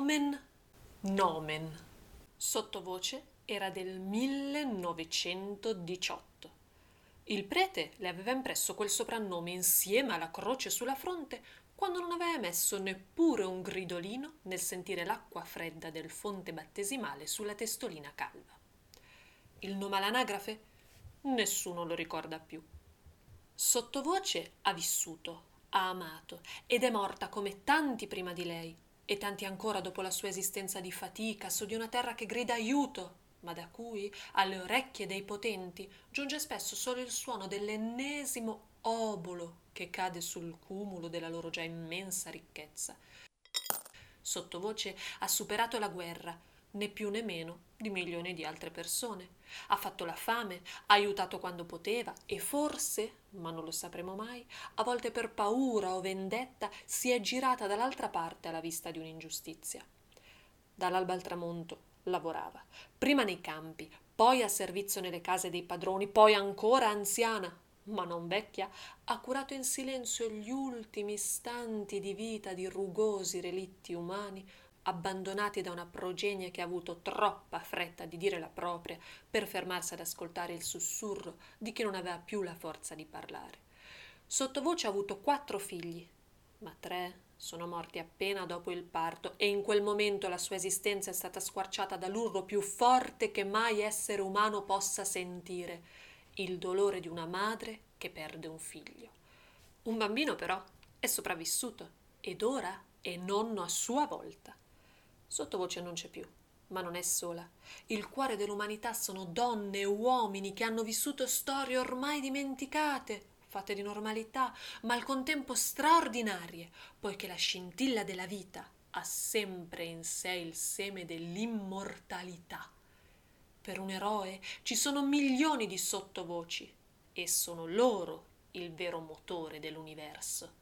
Omen Nomen. Sottovoce era del 1918. Il prete le aveva impresso quel soprannome insieme alla croce sulla fronte quando non aveva emesso neppure un gridolino nel sentire l'acqua fredda del fonte battesimale sulla testolina calva. Il nome all'anagrafe? Nessuno lo ricorda più. Sottovoce ha vissuto, ha amato ed è morta come tanti prima di lei e tanti ancora dopo la sua esistenza di fatica su di una terra che grida aiuto, ma da cui alle orecchie dei potenti giunge spesso solo il suono dell'ennesimo obolo che cade sul cumulo della loro già immensa ricchezza. Sottovoce ha superato la guerra, né più né meno di milioni di altre persone. Ha fatto la fame, ha aiutato quando poteva e forse, ma non lo sapremo mai, a volte per paura o vendetta si è girata dall'altra parte alla vista di un'ingiustizia. Dall'alba al tramonto lavorava, prima nei campi, poi a servizio nelle case dei padroni, poi ancora anziana, ma non vecchia, ha curato in silenzio gli ultimi istanti di vita di rugosi relitti umani abbandonati da una progenie che ha avuto troppa fretta di dire la propria per fermarsi ad ascoltare il sussurro di chi non aveva più la forza di parlare. Sottovoce ha avuto quattro figli, ma tre sono morti appena dopo il parto e in quel momento la sua esistenza è stata squarciata dall'urlo più forte che mai essere umano possa sentire, il dolore di una madre che perde un figlio. Un bambino però è sopravvissuto ed ora è nonno a sua volta. Sottovoce non c'è più, ma non è sola. Il cuore dell'umanità sono donne e uomini che hanno vissuto storie ormai dimenticate, fatte di normalità, ma al contempo straordinarie, poiché la scintilla della vita ha sempre in sé il seme dell'immortalità. Per un eroe ci sono milioni di sottovoci e sono loro il vero motore dell'universo.